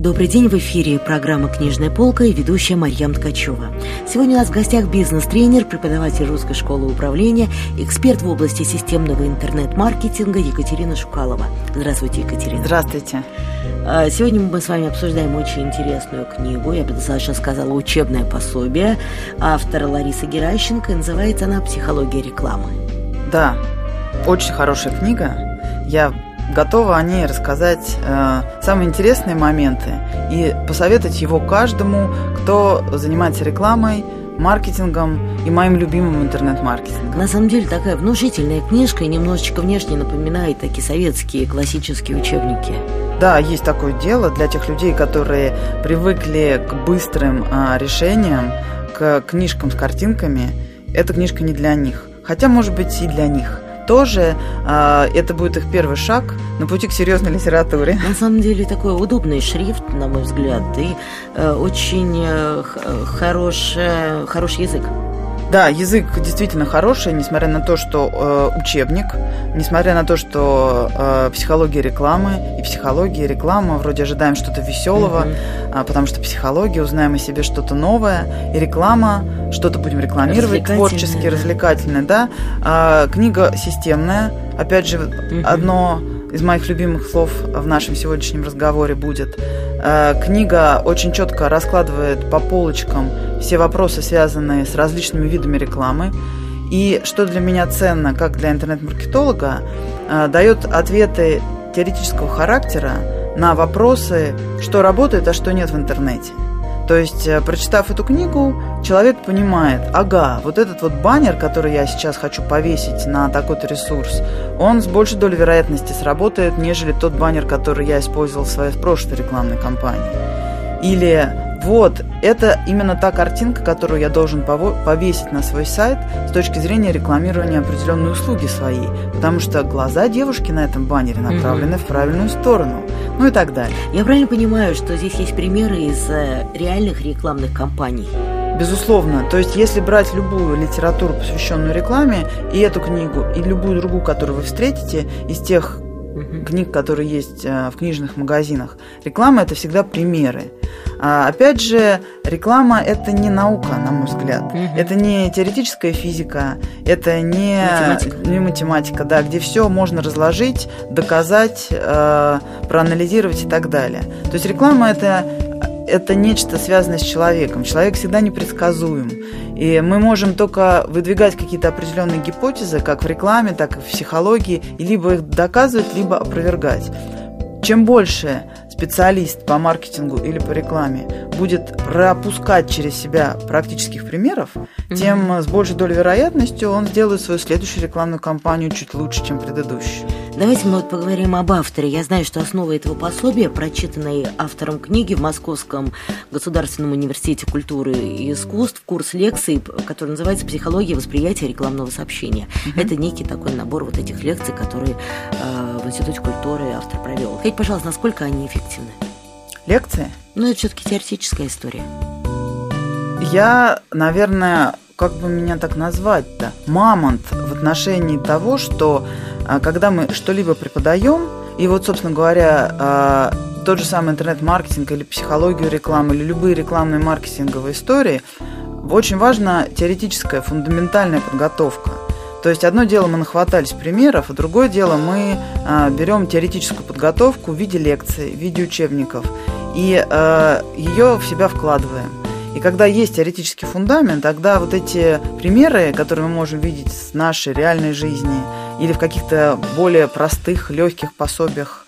Добрый день, в эфире программа «Книжная полка» и ведущая Марьям Ткачева. Сегодня у нас в гостях бизнес-тренер, преподаватель Русской школы управления, эксперт в области системного интернет-маркетинга Екатерина Шукалова. Здравствуйте, Екатерина. Здравствуйте. А, сегодня мы с вами обсуждаем очень интересную книгу, я бы достаточно сказала, учебное пособие автора Ларисы Геращенко. Называется она «Психология рекламы». Да, очень хорошая книга. Я готова о ней рассказать э, самые интересные моменты и посоветовать его каждому, кто занимается рекламой, маркетингом и моим любимым интернет-маркетингом. На самом деле такая внушительная книжка и немножечко внешне напоминает такие советские классические учебники. Да, есть такое дело для тех людей, которые привыкли к быстрым а, решениям, к книжкам с картинками. Эта книжка не для них. Хотя, может быть, и для них тоже э, это будет их первый шаг на пути к серьезной литературе. На самом деле такой удобный шрифт, на мой взгляд, и э, очень э, хороший, хороший язык. Да, язык действительно хороший, несмотря на то, что э, учебник, несмотря на то, что э, психология рекламы и психология реклама, вроде ожидаем что-то веселого, mm-hmm. э, потому что психология, узнаем о себе что-то новое, и реклама, что-то будем рекламировать, творчески, да. развлекательное, да. Э, книга системная, опять же, mm-hmm. одно из моих любимых слов в нашем сегодняшнем разговоре будет. Э, книга очень четко раскладывает по полочкам все вопросы, связанные с различными видами рекламы. И что для меня ценно, как для интернет-маркетолога, э, дает ответы теоретического характера на вопросы, что работает, а что нет в интернете. То есть, э, прочитав эту книгу, человек понимает, ага, вот этот вот баннер, который я сейчас хочу повесить на такой-то ресурс, он с большей долей вероятности сработает, нежели тот баннер, который я использовал в своей прошлой рекламной кампании. Или вот, это именно та картинка, которую я должен повесить на свой сайт с точки зрения рекламирования определенной услуги своей, потому что глаза девушки на этом баннере направлены угу. в правильную сторону, ну и так далее. Я правильно понимаю, что здесь есть примеры из э, реальных рекламных кампаний? Безусловно. То есть, если брать любую литературу, посвященную рекламе, и эту книгу, и любую другую, которую вы встретите, из тех книг, которые есть э, в книжных магазинах, реклама это всегда примеры. А, опять же, реклама это не наука, на мой взгляд. Угу. Это не теоретическая физика, это не математика, не математика да, где все можно разложить, доказать, э, проанализировать и так далее. То есть реклама это это нечто связанное с человеком. Человек всегда непредсказуем. И мы можем только выдвигать какие-то определенные гипотезы, как в рекламе, так и в психологии, и либо их доказывать, либо опровергать. Чем больше специалист по маркетингу или по рекламе будет пропускать через себя практических примеров, mm-hmm. тем с большей долей вероятностью он сделает свою следующую рекламную кампанию чуть лучше, чем предыдущую. Давайте мы вот поговорим об авторе. Я знаю, что основа этого пособия, прочитанной автором книги в Московском государственном университете культуры и искусств, курс лекций, который называется «Психология восприятия рекламного сообщения». Mm-hmm. Это некий такой набор вот этих лекций, которые э, в Институте культуры автор провел. Скажите, пожалуйста, насколько они эффективны? Лекции? Ну, это все-таки теоретическая история. Я, наверное, как бы меня так назвать-то, мамонт в отношении того, что а, когда мы что-либо преподаем, и вот, собственно говоря, а, тот же самый интернет-маркетинг или психологию рекламы, или любые рекламные маркетинговые истории, очень важна теоретическая, фундаментальная подготовка. То есть одно дело мы нахватались примеров, а другое дело мы а, берем теоретическую подготовку в виде лекций, в виде учебников и ее в себя вкладываем. И когда есть теоретический фундамент, тогда вот эти примеры, которые мы можем видеть с нашей реальной жизни или в каких-то более простых, легких пособиях,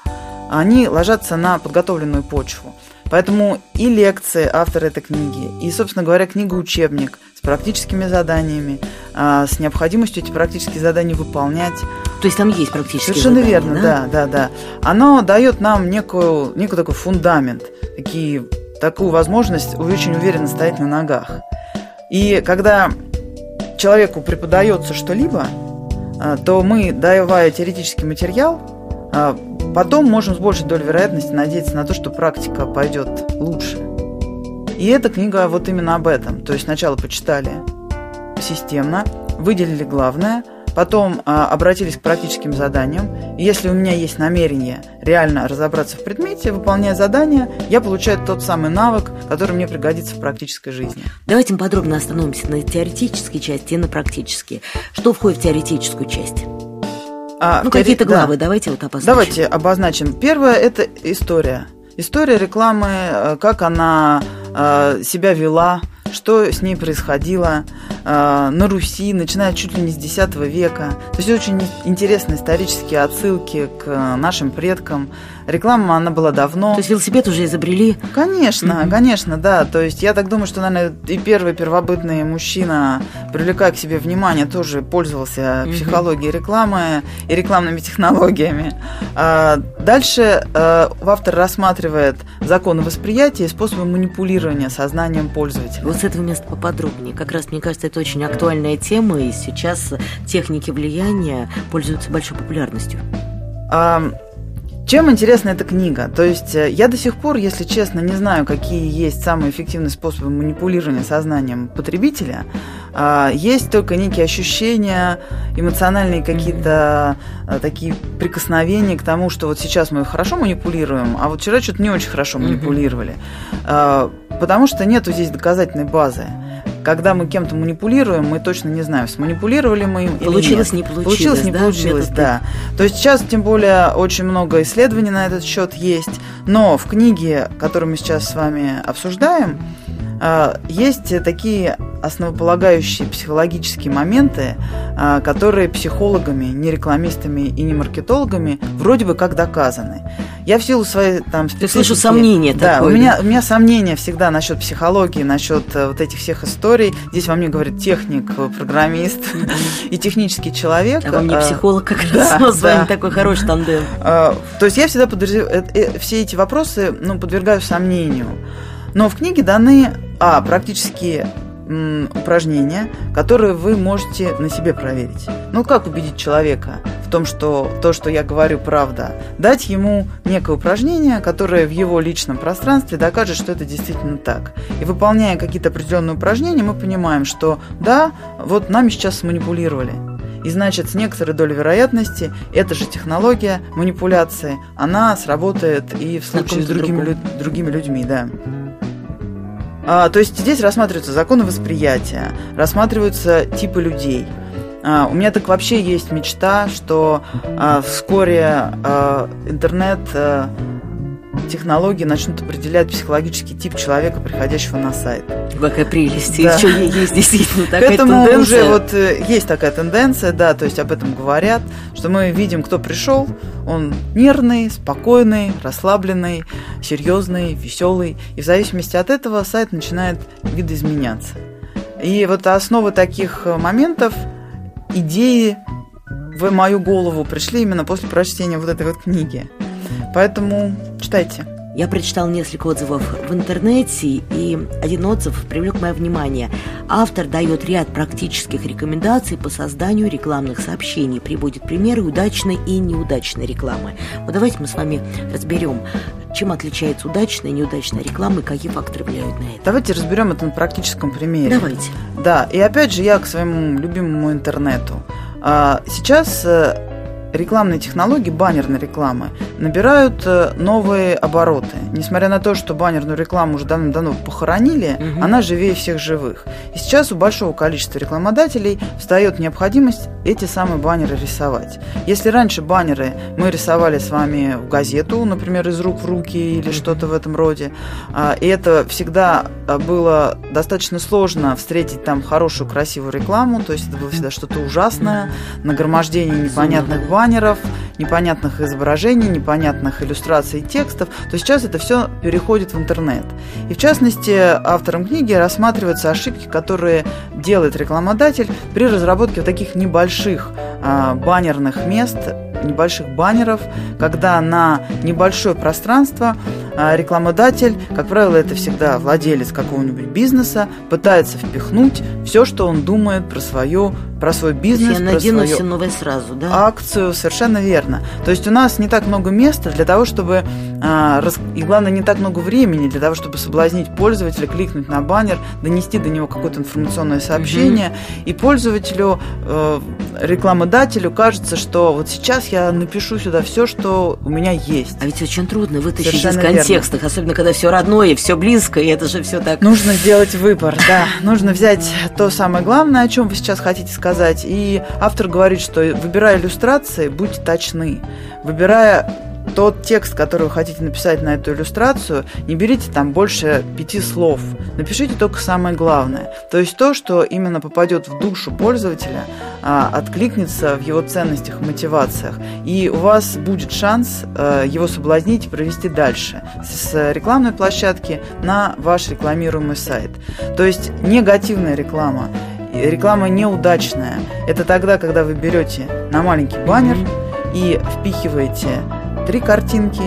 они ложатся на подготовленную почву. Поэтому и лекции автора этой книги, и, собственно говоря, книга-учебник с практическими заданиями, а, с необходимостью эти практические задания выполнять. То есть там есть практические Совершенно задания, верно, да? да, да, да. Оно дает нам некую, некий такой фундамент, такие такую возможность очень уверенно стоять на ногах. И когда человеку преподается что-либо, а, то мы, давая теоретический материал, а, потом можем с большей долей вероятности надеяться на то, что практика пойдет лучше. И эта книга вот именно об этом. То есть сначала почитали системно, выделили главное, потом а, обратились к практическим заданиям. И если у меня есть намерение реально разобраться в предмете, выполняя задание, я получаю тот самый навык, который мне пригодится в практической жизни. Давайте мы подробно остановимся на теоретической части и на практической. Что входит в теоретическую часть? А, ну, какие-то главы, да. давайте вот обозначим. Давайте обозначим. Первое – это история. История рекламы, э, как она э, себя вела, что с ней происходило э, на Руси, начиная чуть ли не с X века. То есть очень интересные исторические отсылки к нашим предкам. Реклама, она была давно. То есть велосипед уже изобрели? Конечно, mm-hmm. конечно, да. То есть я так думаю, что, наверное, и первый первобытный мужчина, привлекая к себе внимание, тоже пользовался mm-hmm. психологией рекламы и рекламными технологиями. А дальше а, автор рассматривает законы восприятия и способы манипулирования сознанием пользователя. Вот с этого места поподробнее. Как раз, мне кажется, это очень актуальная тема, и сейчас техники влияния пользуются большой популярностью. А, чем интересна эта книга? То есть э, я до сих пор, если честно, не знаю, какие есть самые эффективные способы манипулирования сознанием потребителя. А, есть только некие ощущения, эмоциональные какие-то э, такие прикосновения к тому, что вот сейчас мы хорошо манипулируем, а вот вчера что-то не очень хорошо манипулировали. А, потому что нету здесь доказательной базы когда мы кем-то манипулируем, мы точно не знаем, сманипулировали мы им получилось, или нет. не получилось. Получилось, не да, получилось, да. То есть сейчас, тем более, очень много исследований на этот счет есть. Но в книге, которую мы сейчас с вами обсуждаем, а, есть такие основополагающие психологические моменты, а, которые психологами, не рекламистами и не маркетологами вроде бы как доказаны. Я в силу своей там Ты слышу сомнения Да, такое, у меня, у меня сомнения всегда насчет психологии, насчет э, вот этих всех историй. Здесь во мне говорит техник, э, программист и технический человек. А во мне а, психолог как раз. Да, с вами такой хороший тандем. То есть я всегда э, все эти вопросы ну, подвергаю сомнению. Но в книге даны, а, практически упражнения, которые вы можете на себе проверить. Ну, как убедить человека том, что то, что я говорю, правда? Дать ему некое упражнение, которое в его личном пространстве докажет, что это действительно так. И выполняя какие-то определенные упражнения, мы понимаем, что да, вот нами сейчас сманипулировали. И значит, с некоторой долей вероятности эта же технология манипуляции, она сработает и в случае с другими, лю- другими людьми, да. А, то есть здесь рассматриваются законы восприятия, рассматриваются типы людей. А, у меня так вообще есть мечта, что а, вскоре а, интернет а, технологии начнут определять психологический тип человека, приходящего на сайт. Какая прелесть. Да. Еще есть действительно такая К этому тенденция. уже вот э, есть такая тенденция, да, то есть об этом говорят, что мы видим, кто пришел, он нервный, спокойный, расслабленный, серьезный, веселый, и в зависимости от этого сайт начинает видоизменяться. И вот основы таких э, моментов, идеи в мою голову пришли именно после прочтения вот этой вот книги. Поэтому читайте. Я прочитал несколько отзывов в интернете, и один отзыв привлек мое внимание. Автор дает ряд практических рекомендаций по созданию рекламных сообщений, приводит примеры удачной и неудачной рекламы. Вот давайте мы с вами разберем, чем отличается удачная и неудачная реклама и какие факторы влияют на это. Давайте разберем это на практическом примере. Давайте. Да, и опять же я к своему любимому интернету. А, сейчас э, рекламные технологии, баннерной рекламы, набирают э, новые обороты. Несмотря на то, что баннерную рекламу уже давно-давно похоронили, угу. она живее всех живых. И сейчас у большого количества рекламодателей встает необходимость эти самые баннеры рисовать. Если раньше баннеры мы рисовали с вами в газету, например, из рук в руки или что-то в этом роде, а, и это всегда а, было достаточно сложно встретить там хорошую, красивую рекламу, то есть это было всегда что-то ужасное, нагромождение непонятных баннеров, баннеров, непонятных изображений, непонятных иллюстраций и текстов, то сейчас это все переходит в интернет. И в частности, автором книги рассматриваются ошибки, которые делает рекламодатель при разработке вот таких небольших а, баннерных мест, небольших баннеров, когда на небольшое пространство а, рекламодатель, как правило, это всегда владелец какого-нибудь бизнеса, пытается впихнуть все, что он думает про свое про свой бизнес, я про надену свою новое сразу, да? акцию, совершенно верно. То есть у нас не так много места для того, чтобы, а, и главное, не так много времени для того, чтобы соблазнить пользователя, кликнуть на баннер, донести до него какое-то информационное сообщение, и пользователю, э, рекламодателю кажется, что вот сейчас я напишу сюда все, что у меня есть. А ведь очень трудно вытащить Совершенно из контекста, особенно когда все родное, все близко, и это же все так. Нужно сделать выбор, да. Нужно взять то самое главное, о чем вы сейчас хотите сказать. И автор говорит, что выбирая иллюстрации, будьте точны. Выбирая тот текст, который вы хотите написать на эту иллюстрацию, не берите там больше пяти слов. Напишите только самое главное. То есть то, что именно попадет в душу пользователя, а, откликнется в его ценностях и мотивациях. И у вас будет шанс а, его соблазнить и провести дальше с рекламной площадки на ваш рекламируемый сайт. То есть негативная реклама, реклама неудачная, это тогда, когда вы берете на маленький баннер и впихиваете три картинки,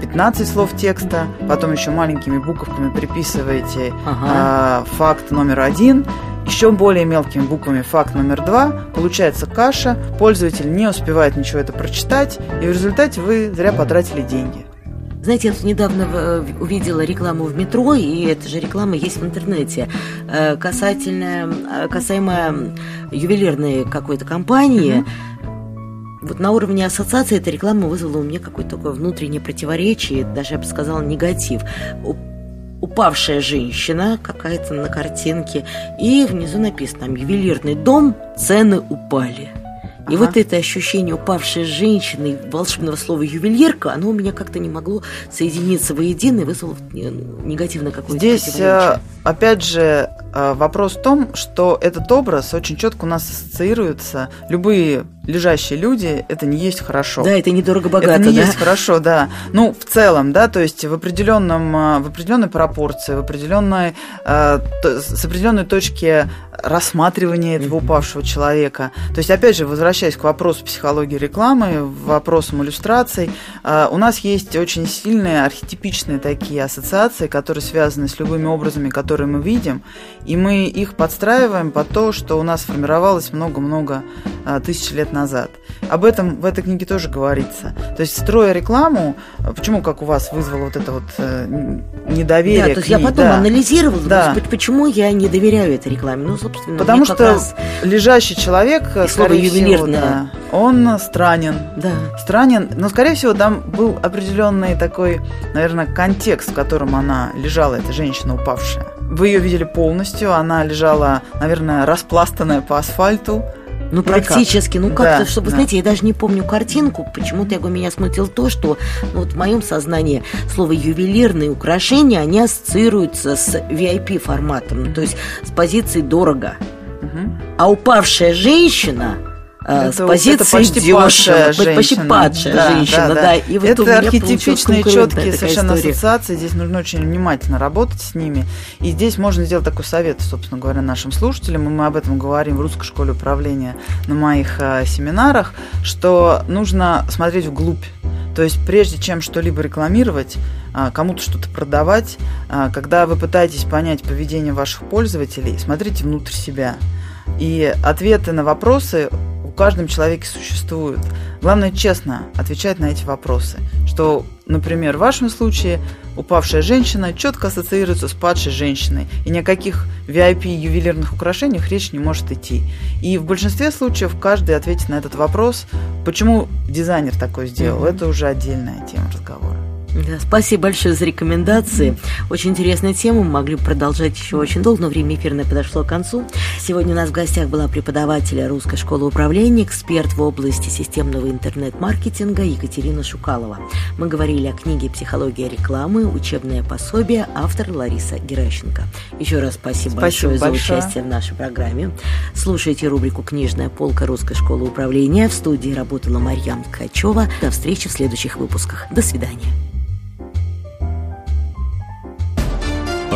15 слов текста, потом еще маленькими буковками приписываете Ага. а, факт номер один, еще более мелкими буквами факт номер два, получается каша, пользователь не успевает ничего это прочитать, и в результате вы зря потратили деньги. Знаете, я тут недавно э, увидела рекламу в метро, и эта же реклама есть в интернете. Э, Касательно, э, касаемо ювелирной какой-то компании, вот на уровне ассоциации эта реклама вызвала у меня какое-то такое внутреннее противоречие, даже я бы сказала негатив. Упавшая женщина какая-то на картинке, и внизу написано там «Ювелирный дом, цены упали». И вот это ощущение упавшей женщины, волшебного слова ювелирка, оно у меня как-то не могло соединиться воедино и вызвало э, негативное какое-то Здесь, э, опять же, вопрос в том, что этот образ очень четко у нас ассоциируется. Любые лежащие люди, это не есть хорошо. Да, это недорого-богато, это не да? есть хорошо, да. Ну, в целом, да, то есть в определенном, э, в определенной пропорции, в определенной, то- с определенной точки рассматривания этого упавшего человека. То есть, опять же, возвращаясь к вопросу психологии рекламы, вопросам иллюстраций, у нас есть очень сильные архетипичные такие ассоциации, которые связаны с любыми образами, которые мы видим, и мы их подстраиваем под то, что у нас сформировалось много-много э, тысяч лет назад. Об этом в этой книге тоже говорится. То есть, строя рекламу, э, почему, как у вас вызвало вот это вот э, недоверие Да, то есть я ней, потом да. анализировала, Да. думаю, почему я не доверяю этой рекламе. Ну, собственно, Потому что раз- лежащий человек, И слово скорее всего, «ювелирное». да, он странен. Да. Странен, но, скорее всего, там был определенный такой, наверное, контекст, в котором она лежала, эта женщина упавшая. Вы ее видели полностью, она лежала, наверное, распластанная по асфальту. Ну, практически. Ну, как-то, Да, чтобы, да. знаете, я даже не помню картинку. Почему-то я говорю, меня смутило то, что ну, вот в моем сознании слово ювелирные украшения, они ассоциируются с VIP-форматом, то есть с позиции дорого. Мгм. А упавшая женщина э, с Это- позиции это почти дешево, падшая почти женщина. падшая Да, женщина, да, да. да. И вот это архетипичные, четкие совершенно история. ассоциации. Здесь нужно очень внимательно работать с ними. И здесь можно сделать такой совет, собственно говоря, нашим слушателям. И мы об этом говорим в Русской школе управления на моих э, семинарах, что нужно смотреть вглубь. То есть прежде чем что-либо рекламировать, а, кому-то что-то продавать, а, когда вы пытаетесь понять поведение ваших пользователей, смотрите внутрь себя. И ответы на вопросы каждом человеке существуют. Главное честно отвечать на эти вопросы. Что, например, в вашем случае упавшая женщина четко ассоциируется с падшей женщиной. И ни о каких VIP ювелирных украшениях речь не может идти. И в большинстве случаев каждый ответит на этот вопрос, почему дизайнер такой сделал. Мгм. Это уже отдельная тема разговора. Да, спасибо большое за рекомендации. Очень интересная тема. Мы могли бы продолжать еще очень долго, но время эфирное подошло к концу. Сегодня у нас в гостях была преподаватель Русской школы управления, эксперт в области системного интернет-маркетинга Екатерина Шукалова. Мы говорили о книге «Психология рекламы. Учебное пособие», автор Лариса Геращенко. Еще раз спасибо, Спасибо большое, за большое. участие в нашей программе. Слушайте рубрику «Книжная полка Русской школы управления». В студии работала Марьям Ткачева. До встречи в следующих выпусках. До свидания.